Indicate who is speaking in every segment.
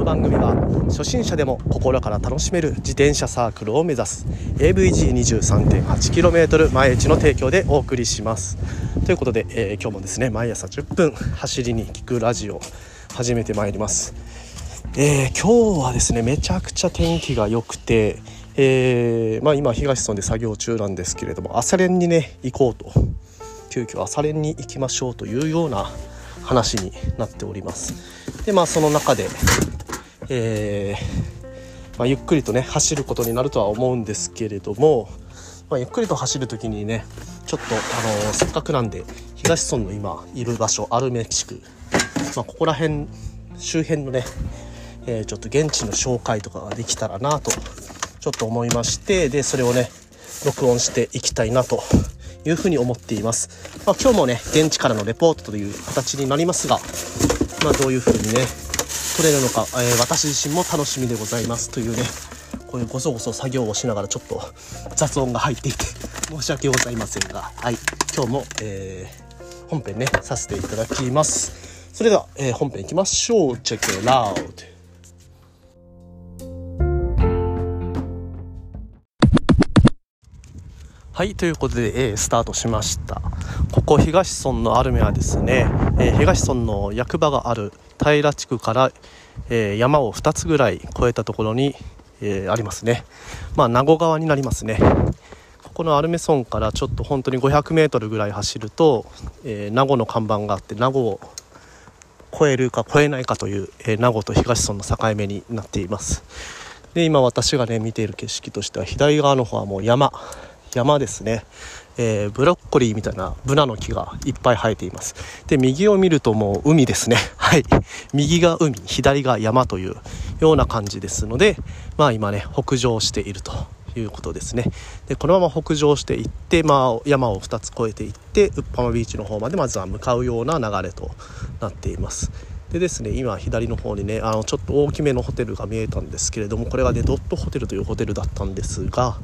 Speaker 1: この番組は初心者でも心から楽しめる自転車サークルを目指す AVG23.8km 毎日の提供でお送りします。ということで、えー、今日もですね毎朝10分走りに聞くラジオ始めてまいります。えー、今日はですねめちゃくちゃ天気が良くて、えー、まあ、今東村で作業中なんですけれども朝練にね行こうと。急遽朝練に行きましょうというような話になっております。でまあその中で、えー、まあ、ゆっくりとね走ることになるとは思うんですけれども、まあ、ゆっくりと走る時にねちょっと、あのー、せっかくなんで東村の今いる場所アルメ地区、まあ、ここら辺周辺のね、えー、ちょっと現地の紹介とかができたらなとちょっと思いましてでそれをね録音していきたいなというふうに思っています。まあ、今日もね、現地からのレポートという形になりますが、まあ、どういうふうにね、取れるのか、えー、私自身も楽しみでございますというね、こういうごそごそ作業をしながらちょっと雑音が入っていて申し訳ございませんが、はい、今日も、えー、本編ね、させていただきます。それでは、えー、本編いきましょう。チェックラウド。はいということで、えー、スタートしました。ここ東村のアルメはですね、えー、東村の役場がある平地区から、えー、山を2つぐらい越えたところに、えありますね。まあ名護川になりますね。ここのアルメ村からちょっと本当に 500m ぐらい走ると、え名護の看板があって名護を越えるか越えないかという、え名護と東村の境目になっています。で今私がね見ている景色としては左側の方はもう山。山ですね、えー、ブロッコリーみたいなブナの木がいっぱい生えています。で右を見るともう海ですね。はい。右が海左が山というような感じですのでまあ今ね北上しているということですね。でこのまま北上していって、まあ、山を2つ越えていってウッパマビーチの方までまずは向かうような流れとなっています。でですね今左の方にねあのちょっと大きめのホテルが見えたんですけれどもこれがねドットホテルというホテルだったんですが、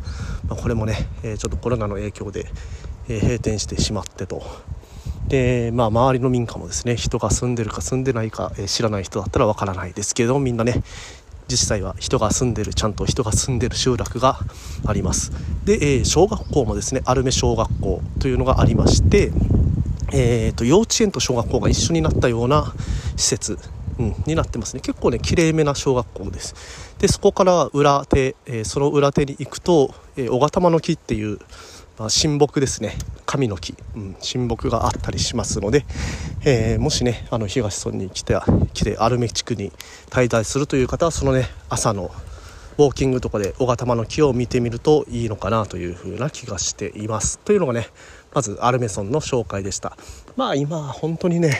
Speaker 1: まあ、これもね、えー、ちょっとコロナの影響で、えー、閉店してしまってと。でまあ周りの民家もですね人が住んでるか住んでないか、えー、知らない人だったらわからないですけれどもみんなね実際は人が住んでるちゃんと人が住んでる集落があります。で、えー、小学校もですねアルメ小学校というのがありましてえーと、幼稚園と小学校が一緒になったような施設、うん、になってますね。結構ねきれいめな小学校です。でそこから裏手、えー、その裏手に行くと、えー、小形の木っていう、まあ、神木ですね。神の木、うん、神木があったりしますので、えー、もしねあの東村に来て来てアルメ地区に滞在するという方はそのね朝のウォーキングとかで小形の木を見てみるといいのかなというふうな気がしています。というのがねまずアルメソンの紹介でした。まあ今本当にね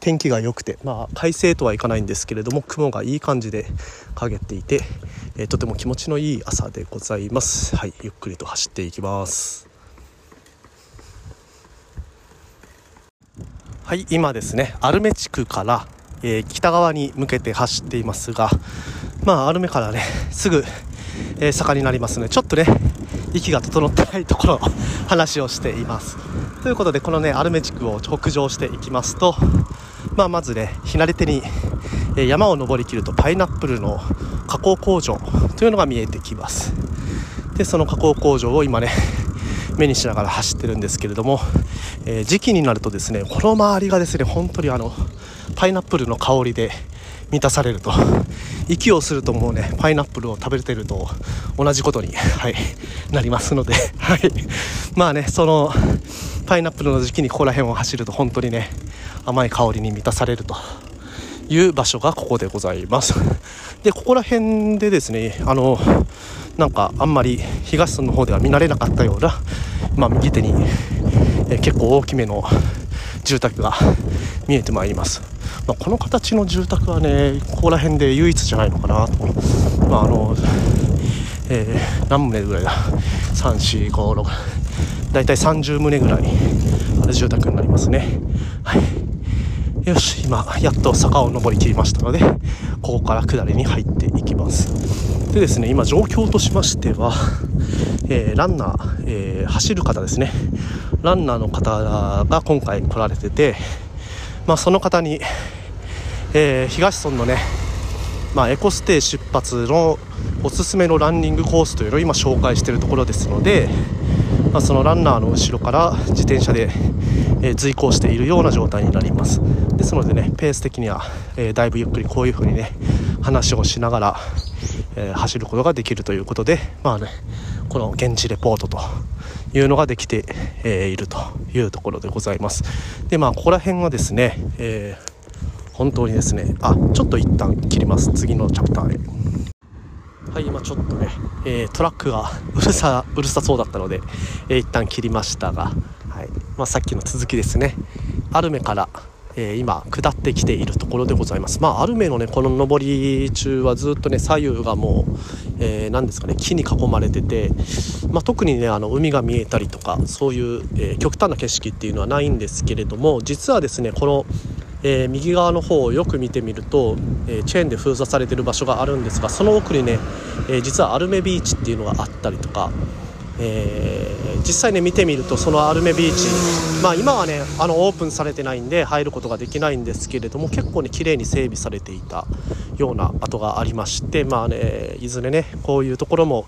Speaker 1: 天気が良くてまあ快晴とはいかないんですけれども雲がいい感じで陰っていて、えー、とても気持ちのいい朝でございます。はいゆっくりと走っていきます。はい今ですねアルメ地区から、えー、北側に向けて走っていますがまあアルメからねすぐ、えー、坂になりますのでちょっとね息が整ってないところ 話をしています。ということでこのねアルメ地区を北上していきますと、まあ、まずね左手に山を登りきるとパイナップルの加工工場というのが見えてきます。でその加工工場を今ね目にしながら走ってるんですけれども、えー、時期になるとですねこの周りがですね本当にあのパイナップルの香りで満たされると。息をするともうねパイナップルを食べてると同じことに、はい、なりますので、はい、まあねそのパイナップルの時期にここら辺を走ると本当にね甘い香りに満たされると。いう場所がここでございます。でここら辺でですねあのなんかあんまり東村の方では見慣れなかったような、まあ、右手にえ結構大きめの住宅が見えてまいります。まあ、この形の住宅はねここら辺で唯一じゃないのかなと、まあ、あのえー、何棟ぐらいだ？3456大体30棟ぐらい住宅になりますね。はい。よし今やっと坂を登りきりましたのでここから下りに入っていきます。でですね今状況としましては、えー、ランナー、えー、走る方ですね。ランナーの方が今回来られててまあ、その方に、えー、東村のねまあ、エコステイ出発のおすすめのランニングコースというのを今紹介しているところですので、まあ、そのランナーの後ろから自転車で、えー、随行しているような状態になります。ですのでねペース的には、えー、だいぶゆっくりこういう風にね話をしながら、えー、走ることができるということでまあねこの現地レポートというのができて、えー、いるというところでございます。でまあここら辺はですね、えー、本当にですねあちょっと一旦切ります。次のチャプターへ。はい今ちょっとね、えー、トラックが うるさうるさそうだったので、えー、一旦切りましたが、はい。まあ、さっきの続きですね。アルメからえー、今下ってきているところでございます。まあ、アルメのねこの上り中はずっとね左右がもう、えー、ですかね木に囲まれてて、まあ、特にねあの海が見えたりとかそういう、えー、極端な景色っていうのはないんですけれども実はですねこのえー、右側の方をよく見てみると、えー、チェーンで封鎖されてる場所があるんですがその奥にね、えー、実はアルメビーチっていうのがあったりとか、えー、実際ね見てみるとそのアルメビーチ、まあ、今はねあのオープンされてないんで入ることができないんですけれども結構ね綺麗に整備されていたような跡がありましてまあねいずれねこういうところも、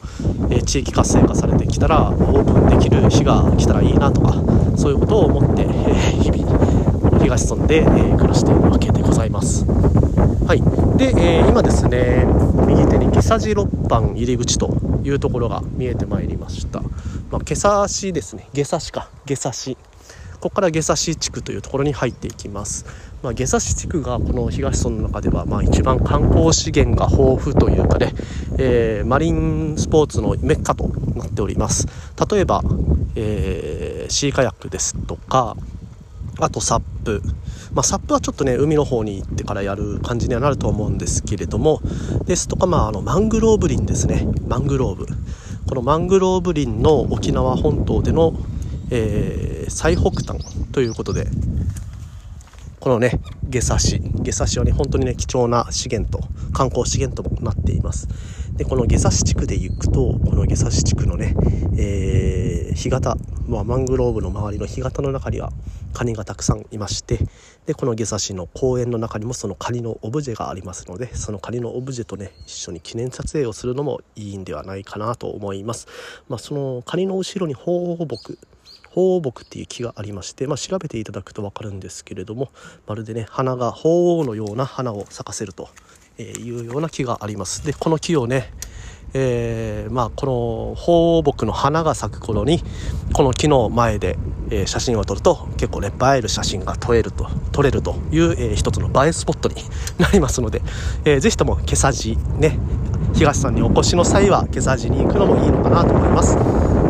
Speaker 1: え、地域活性化されてきたらオープンできる日が来たらいいなとかそういうことを思って、え、日々東村で、え、暮らしているわけでございます。はい、で、えー、今ですね右手に下佐寺六番入り口というところが見えてまいりました、まあ、下佐市ですね。下佐市か。下佐市ここから下佐市地区というところに入っていきます、まあ、下佐市地区がこの東村の中ではまあ一番観光資源が豊富というかね、えー、マリンスポーツのメッカとなっております。例えば、えー、シーカヤックですとかあとサップ、まあ、サップはちょっとね海の方に行ってからやる感じにはなると思うんですけれどもですとか、まあ、あのマングローブ林ですね。マングローブ。このマングローブ林の沖縄本島での、えー、最北端ということでこのね下差し下差しはね本当にね貴重な資源と観光資源ともなっています。でこの下佐市地区で行くとこの下佐市地区のね、えー、干潟、まあ、マングローブの周りの干潟の中にはカニがたくさんいましてでこの下佐市の公園の中にもそのカニのオブジェがありますのでそのカニのオブジェとね一緒に記念撮影をするのもいいんではないかなと思います、まあ、そのカニの後ろに放牧鳳凰木っていう木がありまして、まあ、調べていただくと分かるんですけれどもまるでね花が鳳凰のような花を咲かせると。えいうような木があります。でこの木をねえー、まあ、この放牧の花が咲く頃にこの木の前で、えー、写真を撮ると結構ね映える写真が撮れると撮れるという、えー、一つの映えスポットになりますので、えー、ぜひとも毛さじね東さんにお越しの際は毛さじに行くのもいいのかなと思います。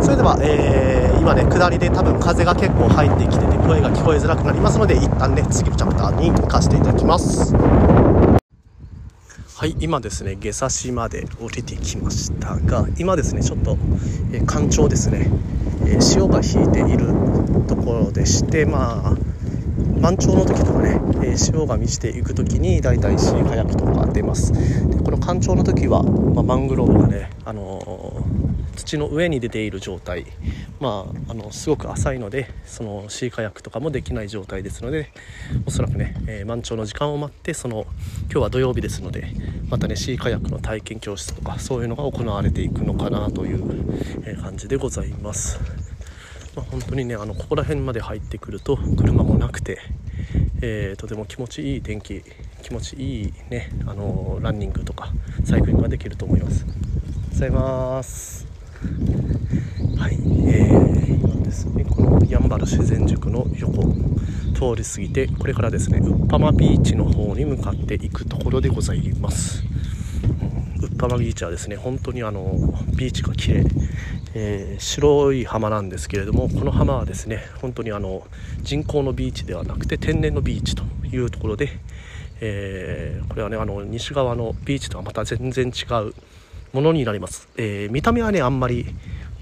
Speaker 1: それでは、えー、今ね下りで多分風が結構入ってきてて声が聞こえづらくなりますので一旦ね次のチャプターに行かせていただきます。はい今ですね下差しまで降りてきましたが今ですねちょっと、えー、干潮ですね、えー、潮が引いているところでしてまあ満潮の時とかね、えー、潮が満ちていく時にだいたいシーカヤックとか出ます。でこの干潮の時は、まあ、マングローブがね、あのー、土の上に出ている状態まあ、あのすごく浅いのでそのシーカヤックとかもできない状態ですのでおそらくね、えー、満潮の時間を待ってその今日は土曜日ですのでまたねシーカヤックの体験教室とかそういうのが行われていくのかなという、え感じでございます。まあ、本当にねあのここら辺まで入ってくると車もなくて、えー、とても気持ちいい天気気持ちいいねあのランニングとかサイクリングができると思います。ございますはい、えー、今ですねこのやんばる自然塾の横通り過ぎてこれからですねウッパマビーチの方に向かっていくところでございます。ウッパマビーチはですね本当にあのビーチが綺麗。えー、白い浜なんですけれどもこの浜はですね本当にあの人工のビーチではなくて天然のビーチというところで、えー、これはねあの西側のビーチとはまた全然違うものになります、えー、見た目はねあんまり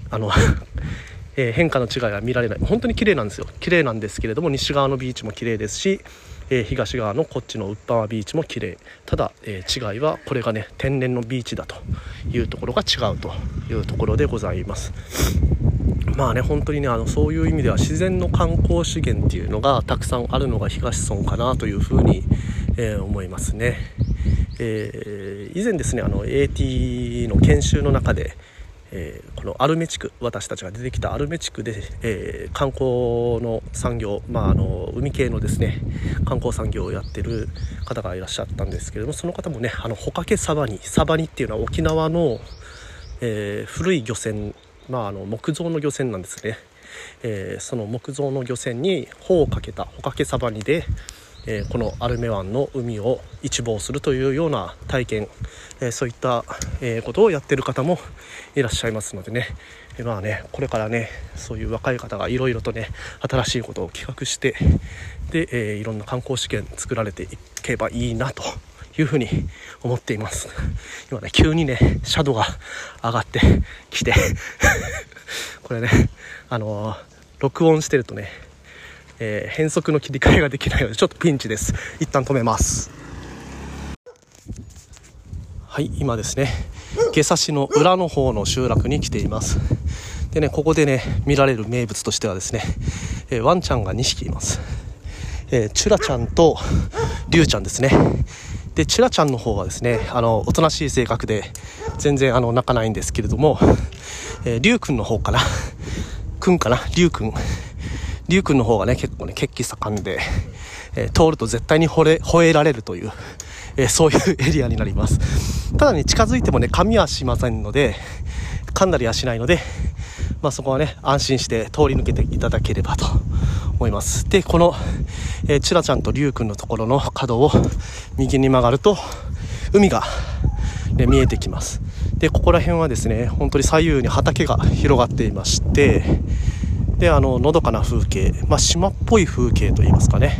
Speaker 1: あの え変化の違いは見られない。本当に綺麗なんですよ。綺麗なんですけれども西側のビーチも綺麗ですし、え東側のこっちのウッパワビーチも綺麗。ただ、え違いはこれがね天然のビーチだというところが違うというところでございます。まあね本当にねあのそういう意味では自然の観光資源っていうのがたくさんあるのが東村かなというふうに、えー、思いますね。えー、以前ですねあの AT の研修の中で、えー、このアルメ地区私たちが出てきたアルメ地区で、えー、観光の産業、まあ、あの海系のですね観光産業をやってる方がいらっしゃったんですけれどもその方もねあのホカケサバニサバニっていうのは沖縄の、えー、古い漁船、まあ、あの木造の漁船なんですね、えその木造の漁船に帆をかけたホカケサバニでえこのアルメ湾の海を一望するというような体験、えそういった、えことをやってる方もいらっしゃいますのでね、えまあねこれからねそういう若い方がいろいろとね新しいことを企画してで、えいろんな観光資源作られていけばいいなというふうに思っています。今ね急にねシャドウが上がってきて これねあのー、録音してるとねえー、変速の切り替えができないのでちょっとピンチです。一旦止めます。はい今ですね下差しの裏の方の集落に来ています。でねここでね見られる名物としてはですね、えー、ワンちゃんが2匹います、えー、チュラちゃんとリュウちゃんですね。でチュラちゃんの方はですねあのおとなしい性格で全然あの泣かないんですけれども、えー、リュウくんの方かな。くんかな？リュウくんりゅうくんの方がね、結構ね、血気盛んで、えー、通ると絶対に惚れ、吠えられるという、えー、そういうエリアになります。ただね、近づいてもね、噛みはしませんので、噛んだりはしないので、まあ、そこはね、安心して通り抜けていただければと思います。で、この、えー、チュラちゃんとりゅうくんのところの角を右に曲がると、海が、ね、見えてきます。で、ここら辺はですね、本当に左右に畑が広がっていまして、であののどかな風景、まあ、島っぽい風景といいますかね、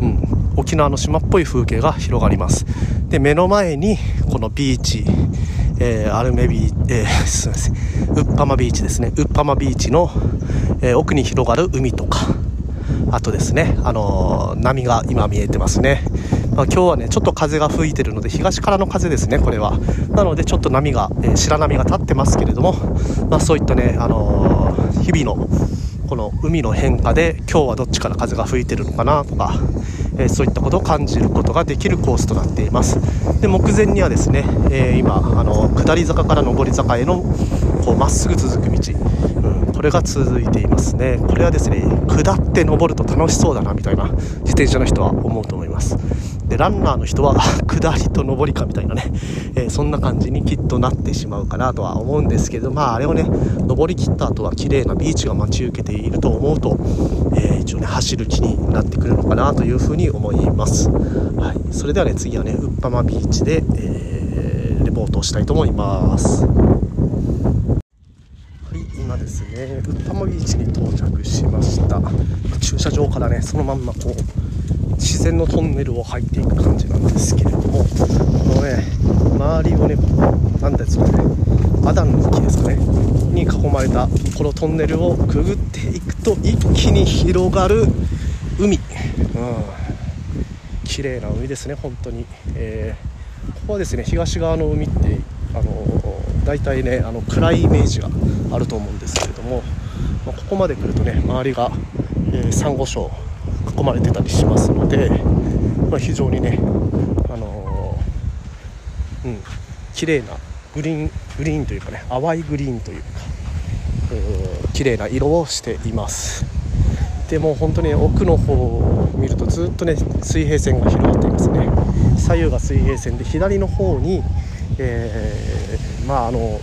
Speaker 1: うん、沖縄の島っぽい風景が広がります。で目の前にこのビーチ、えー、アルメビー、えー、すみません。ウッパマビーチですね。ウッパマビーチの、えー、奥に広がる海とか。あとですね、あのー、波が今見えてますね、まあ、今日はねちょっと風が吹いてるので東からの風ですねこれは。なのでちょっと波が、えー、白波が立ってますけれども、まあ、そういったね、あのー、日々のこの海の変化で今日はどっちから風が吹いてるのかなとか、えー、そういったことを感じることができるコースとなっています。で目前にはですね、えー、今あの下り坂から上り坂へのこうまっすぐ続く道、うん、これが続いていますね。これはですね下って上ると楽しそうだなみたいな自転車の人は思うと思います。でランナーの人は 下りと上りかみたいなね、えー、そんな感じにきっとなってしまうかなとは思うんですけどまああれをね上りきった後は綺麗なビーチが待ち受けていると思うと、えー、一応ね走る気になってくるのかなというふうに思います、はい、それではね次はねウッパマビーチで、えー、レポートをしたいと思います。今ですねウッパマビーチに到着しました。駐車場からねそのまんまこう自然のトンネルを入っていく感じなんですけれどもこのね周りをね何ですかねアダンの木ですかねに囲まれたこのトンネルをくぐっていくと一気に広がる海、うん、綺麗な海ですね本当に、えー、ここはですね東側の海ってあの大体ねあの暗いイメージがあると思うんですけれども、まあ、ここまで来るとね周りが、えー、サンゴ礁囲まれてたりしますので、まあ、非常にね、あのー、うん、綺麗なグリーングリーンというかね淡いグリーンというか綺麗な色をしています。でも本当に奥の方を見るとずっとね水平線が広がっていますね。左右が水平線で左の方に、えー、まああの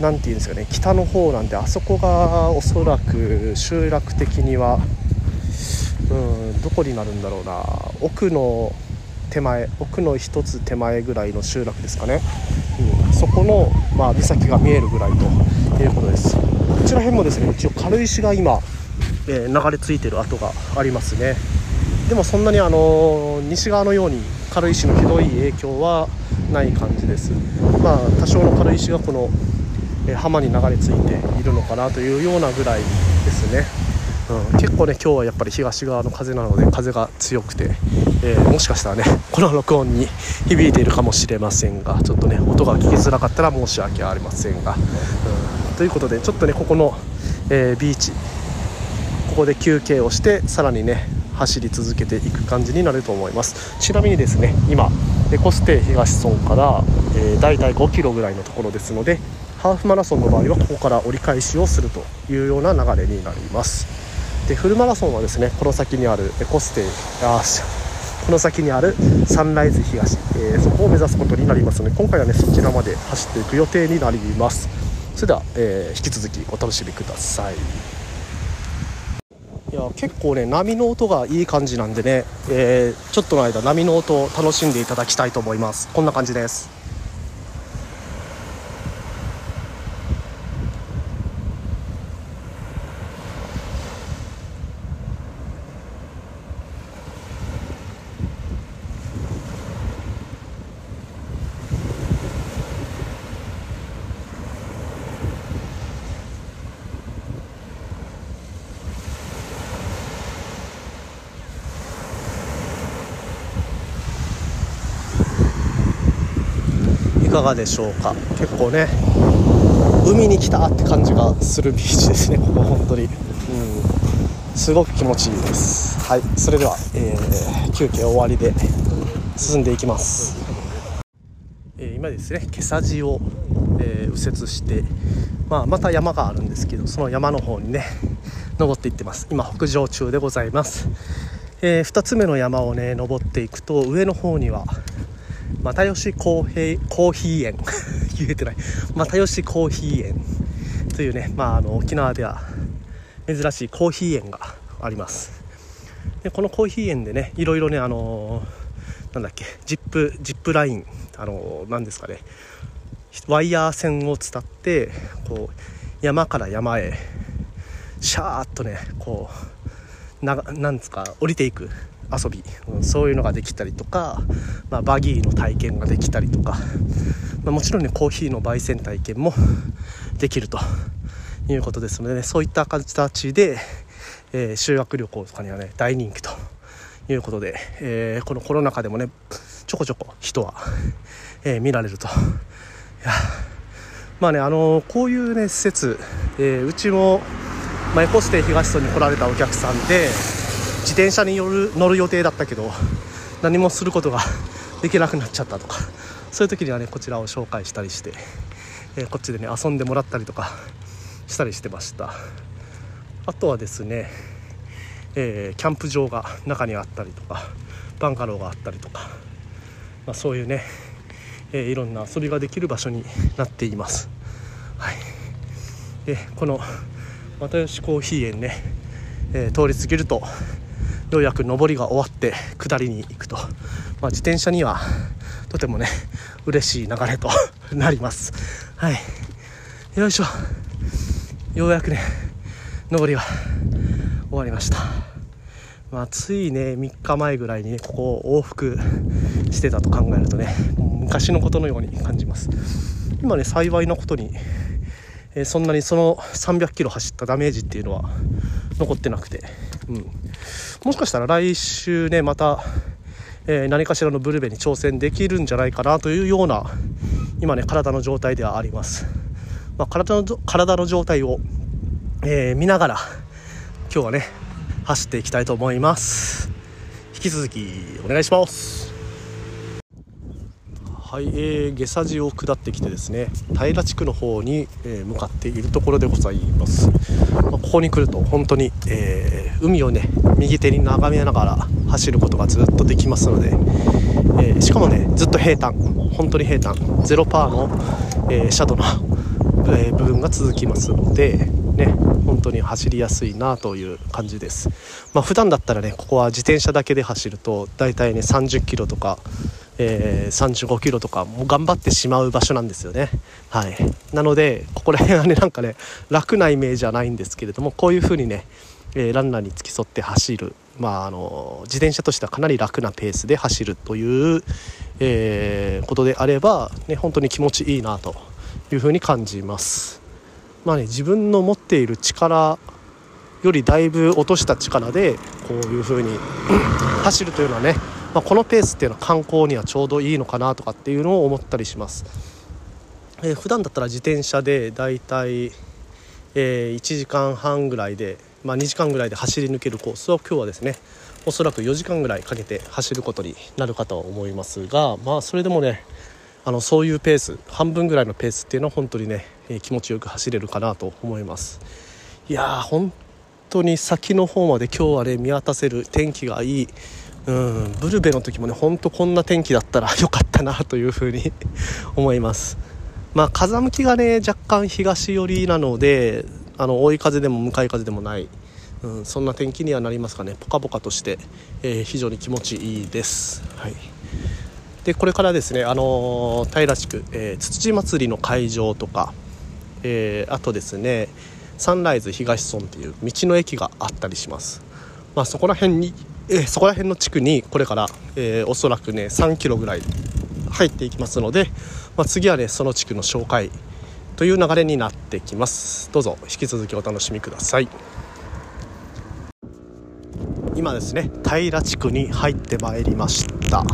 Speaker 1: 何て言うんですかね北の方なんであそこがおそらく集落的にはうんどこになるんだろうな。奥の手前奥の1つ手前ぐらいの集落ですかね、うん、そこの、まあ、岬が見えるぐらいということです。こちら辺もですね一応軽石が今、えー、流れ着いてる跡がありますね。でもそんなにあの西側のように軽石のひどい影響はない感じです。まあ多少の軽石がこの浜に流れ着いているのかなというようなぐらいですね。うん、結構ね今日はやっぱり東側の風なので風が強くて、えー、もしかしたらねこの録音に響いているかもしれませんがちょっとね音が聞きづらかったら申し訳ありませんが、うん、ということでちょっとねここの、えー、ビーチここで休憩をしてさらにね走り続けていく感じになると思います。ちなみにですね今エコステ東村から、えー、大体5キロぐらいのところですのでハーフマラソンの場合はここから折り返しをするというような流れになります。でフルマラソンはですねこの先にあるエコステイあこの先にあるサンライズ東、えー、そこを目指すことになりますので今回はねそちらまで走っていく予定になります。それでは、えー、引き続きお楽しみください。いや結構ね波の音がいい感じなんでね、えー、ちょっとの間波の音を楽しんでいただきたいと思います。こんな感じです。かがでしょうか？結構ね海に来たって感じがするビーチですね ここ本当に。うん。すごく気持ちいいです。はいそれでは、えー、休憩終わりで進んでいきます、えー、今ですね毛さじを、えー、右折して、まあ、また山があるんですけどその山の方にね登っていってます。今北上中でございます、えー、2つ目の山をね登っていくと上の方には又吉コーヒーコーヒー園言えてない又吉コーヒー園というね、まあ、あの沖縄では珍しいコーヒー園がありますでこのコーヒー園でねいろいろねあのー、なんだっけジップジップラインあのー、ですかねワイヤー線を伝ってこう山から山へシャーっとねこうななんですか降りていく遊び、うん、そういうのができたりとか、まあ、バギーの体験ができたりとか、まあ、もちろんねコーヒーの焙煎体験もできるということですので、ね、そういった形で、えー、修学旅行とかにはね大人気ということで、えー、このコロナ禍でもねちょこちょこ人は、えー、見られると。いやまあねあのこういうね施設、えうちも、まあ、エコステ東村に来られたお客さんで自転車による乗る予定だったけど何もすることができなくなっちゃったとかそういう時にはねこちらを紹介したりして、えー、こっちでね遊んでもらったりとかしたりしてました。あとはですね、えー、キャンプ場が中にあったりとかバンガローがあったりとか、まあ、そういうね、えー、いろんな遊びができる場所になっています。はい。でこの又吉コーヒー園ね、え、通り過ぎるとようやく上りが終わって下りに行くと、まあ、自転車にはとてもね嬉しい流れとなります。はい。よいしょ。ようやくね上りは終わりました。まあ、ついね3日前ぐらいにねここを往復してたと考えるとね昔のことのように感じます。今ね幸いなことに、えー、そんなにその300キロ走ったダメージっていうのは残ってなくて、うん、もしかしたら来週ねまた、えー、何かしらのブルベに挑戦できるんじゃないかなというような今ね体の状態ではあります、まあ、体の体の状態を、えー、見ながら今日はね走っていきたいと思います。引き続きお願いします。はい、えー、下佐治を下ってきてですね平地区の方に、えー、向かっているところでございます、まあ、ここに来ると本当に、えー、海をね右手に眺めながら走ることがずっとできますので、えー、しかもねずっと平坦。本当に平坦。ゼロパーの、えー、シャドウの、えー、部分が続きますのでね本当に走りやすいなという感じです。まあ普段だったらねここは自転車だけで走るとだいたいね30キロとかえー、35キロとかもう頑張ってしまう場所なんですよね。はい、なのでここら辺はねなんかね楽なイメージはないんですけれどもこういう風にね、えー、ランナーに付き添って走る、まあ、あの自転車としてはかなり楽なペースで走るという、えー、ことであれば、ね、本当に気持ちいいなという風に感じます。まあね、自分の持っている力よりだいぶ落とした力でこういう風に 走るというのはねまあ、このペースっていうのは観光にはちょうどいいのかなとかっていうのを思ったりします、えー、普段だったら自転車でだいたい、えー、1時間半ぐらいで、まあ、2時間ぐらいで走り抜けるコースを今日はですねおそらく4時間ぐらいかけて走ることになるかとは思いますがまあそれでもねあのそういうペース半分ぐらいのペースっていうのは本当にね、えー、気持ちよく走れるかなと思います。いやー本当に先の方まで今日はね見渡せる天気がいい。うんブルベの時もね本当こんな天気だったらよかったなというふうに 思います。まあ風向きがね若干東寄りなのであの追い風でも向かい風でもない。うん、そんな天気にはなりますかね。ポカポカとして、えー、非常に気持ちいいです。はい。でこれからですね、あのー、平地区、えー、つつじ祭りの会場とか、えー、あとですねサンライズ東村っていう道の駅があったりします、まあ、そこら辺に、えー、そこら辺の地区にこれから、えー、おそらくね3キロぐらい入っていきますので、まあ、次はねその地区の紹介という流れになってきます。どうぞ引き続きお楽しみください。今ですね平地区に入ってまいりました。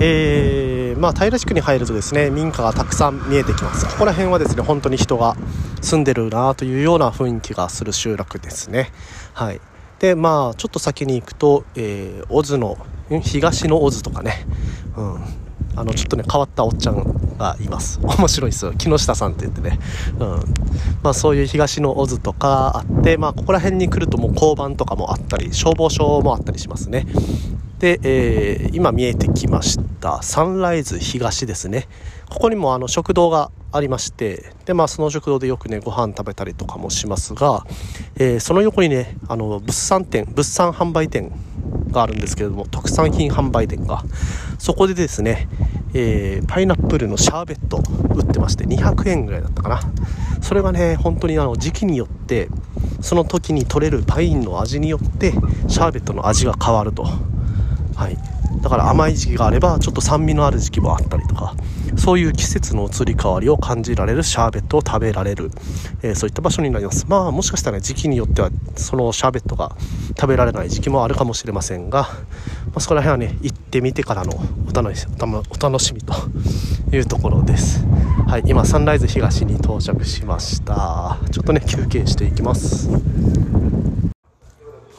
Speaker 1: えー、まあ、平地区に入るとですね民家がたくさん見えてきます。ここら辺はですね本当に人が住んでるなというような雰囲気がする集落ですね。はい。でまあちょっと先に行くと、えー、小津の東の小津とかね、うん、あのちょっとね変わったおっちゃんがいます。面白いですよ。木下さんって言ってね、うん。まあ、そういう東の小津とかあって、まあ、ここら辺に来るともう交番とかもあったり消防署もあったりしますね。で、えー、今見えてきました。サンライズ東ですね。ここにもあの食堂がありましてで、まあ、その食堂でよくねご飯食べたりとかもしますが、えー、その横にねあの物産展物産販売店があるんですけれども特産品販売店がそこでですね、えー、パイナップルのシャーベット売ってまして200円ぐらいだったかな。それがね本当にあの時期によってその時に取れるパインの味によってシャーベットの味が変わると。はい。だから甘い時期があればちょっと酸味のある時期もあったりとかそういう季節の移り変わりを感じられるシャーベットを食べられる、えー、そういった場所になります。まあもしかしたら、ね、時期によってはそのシャーベットが食べられない時期もあるかもしれませんが、まあ、そこら辺はね行ってみてからのお楽しお楽しみというところです。はい今サンライズ東に到着しました。ちょっとね休憩していきます。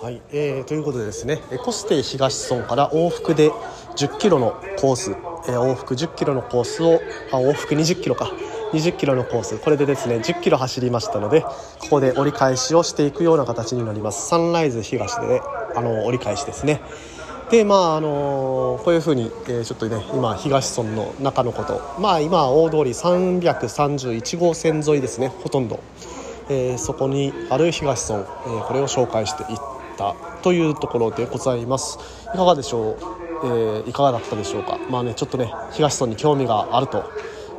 Speaker 1: はい、えー、ということでですねコステ東村から往復で10キロのコース、えー、往復10キロのコースをあ往復20キロか。20キロのコース。これでですね10キロ走りましたのでここで折り返しをしていくような形になります。サンライズ東で、ね、あの折り返しですね。でまああのー、こういうふうに、えー、ちょっとね今東村の中のこと。まあ今大通り331号線沿いですねほとんど、えー、そこにある東村、えー、これを紹介していってったというところでございます。いかがでしょう、えー、いかがだったでしょうか？まあねちょっとね東村に興味があると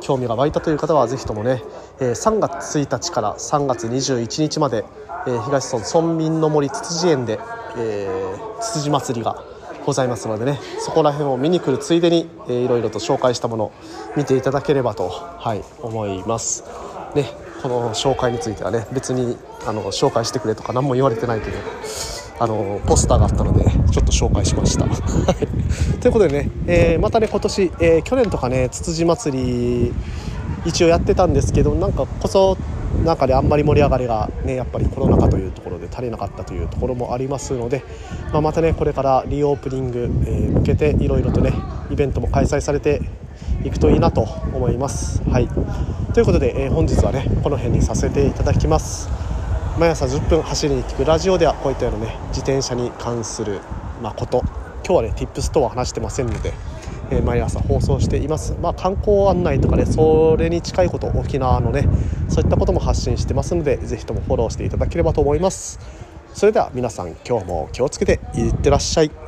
Speaker 1: 興味が湧いたという方はぜひともね、えー、3月1日から3月21日まで、えー、東村村民の森つつじ園で、えー、つつじ祭りがございますのでねそこら辺を見に来るついでに、えー、いろいろと紹介したものを見ていただければと、はい、思います。ね、この紹介についてはね別にあの紹介してくれとか何も言われてないけど。あのポスターがあったのでちょっと紹介しましたということでね、えー、またね今年、えー、去年とかねつつじ祭り一応やってたんですけどなんかこそなんかねあんまり盛り上がりがねやっぱりコロナ禍というところで足りなかったというところもありますので、まあ、またねこれからリオープニング、えー、向けていろいろとねイベントも開催されていくといいなと思います。はいということで、えー、本日はねこの辺にさせていただきます。毎朝10分走りに聞くラジオではこういったようなね自転車に関する、まあ、こと。今日はね Tips とは話してませんので、えー、毎朝放送しています、まあ、観光案内とかねそれに近いこと沖縄のねそういったことも発信してますので是非ともフォローしていただければと思います。それでは皆さん今日も気をつけていってらっしゃい。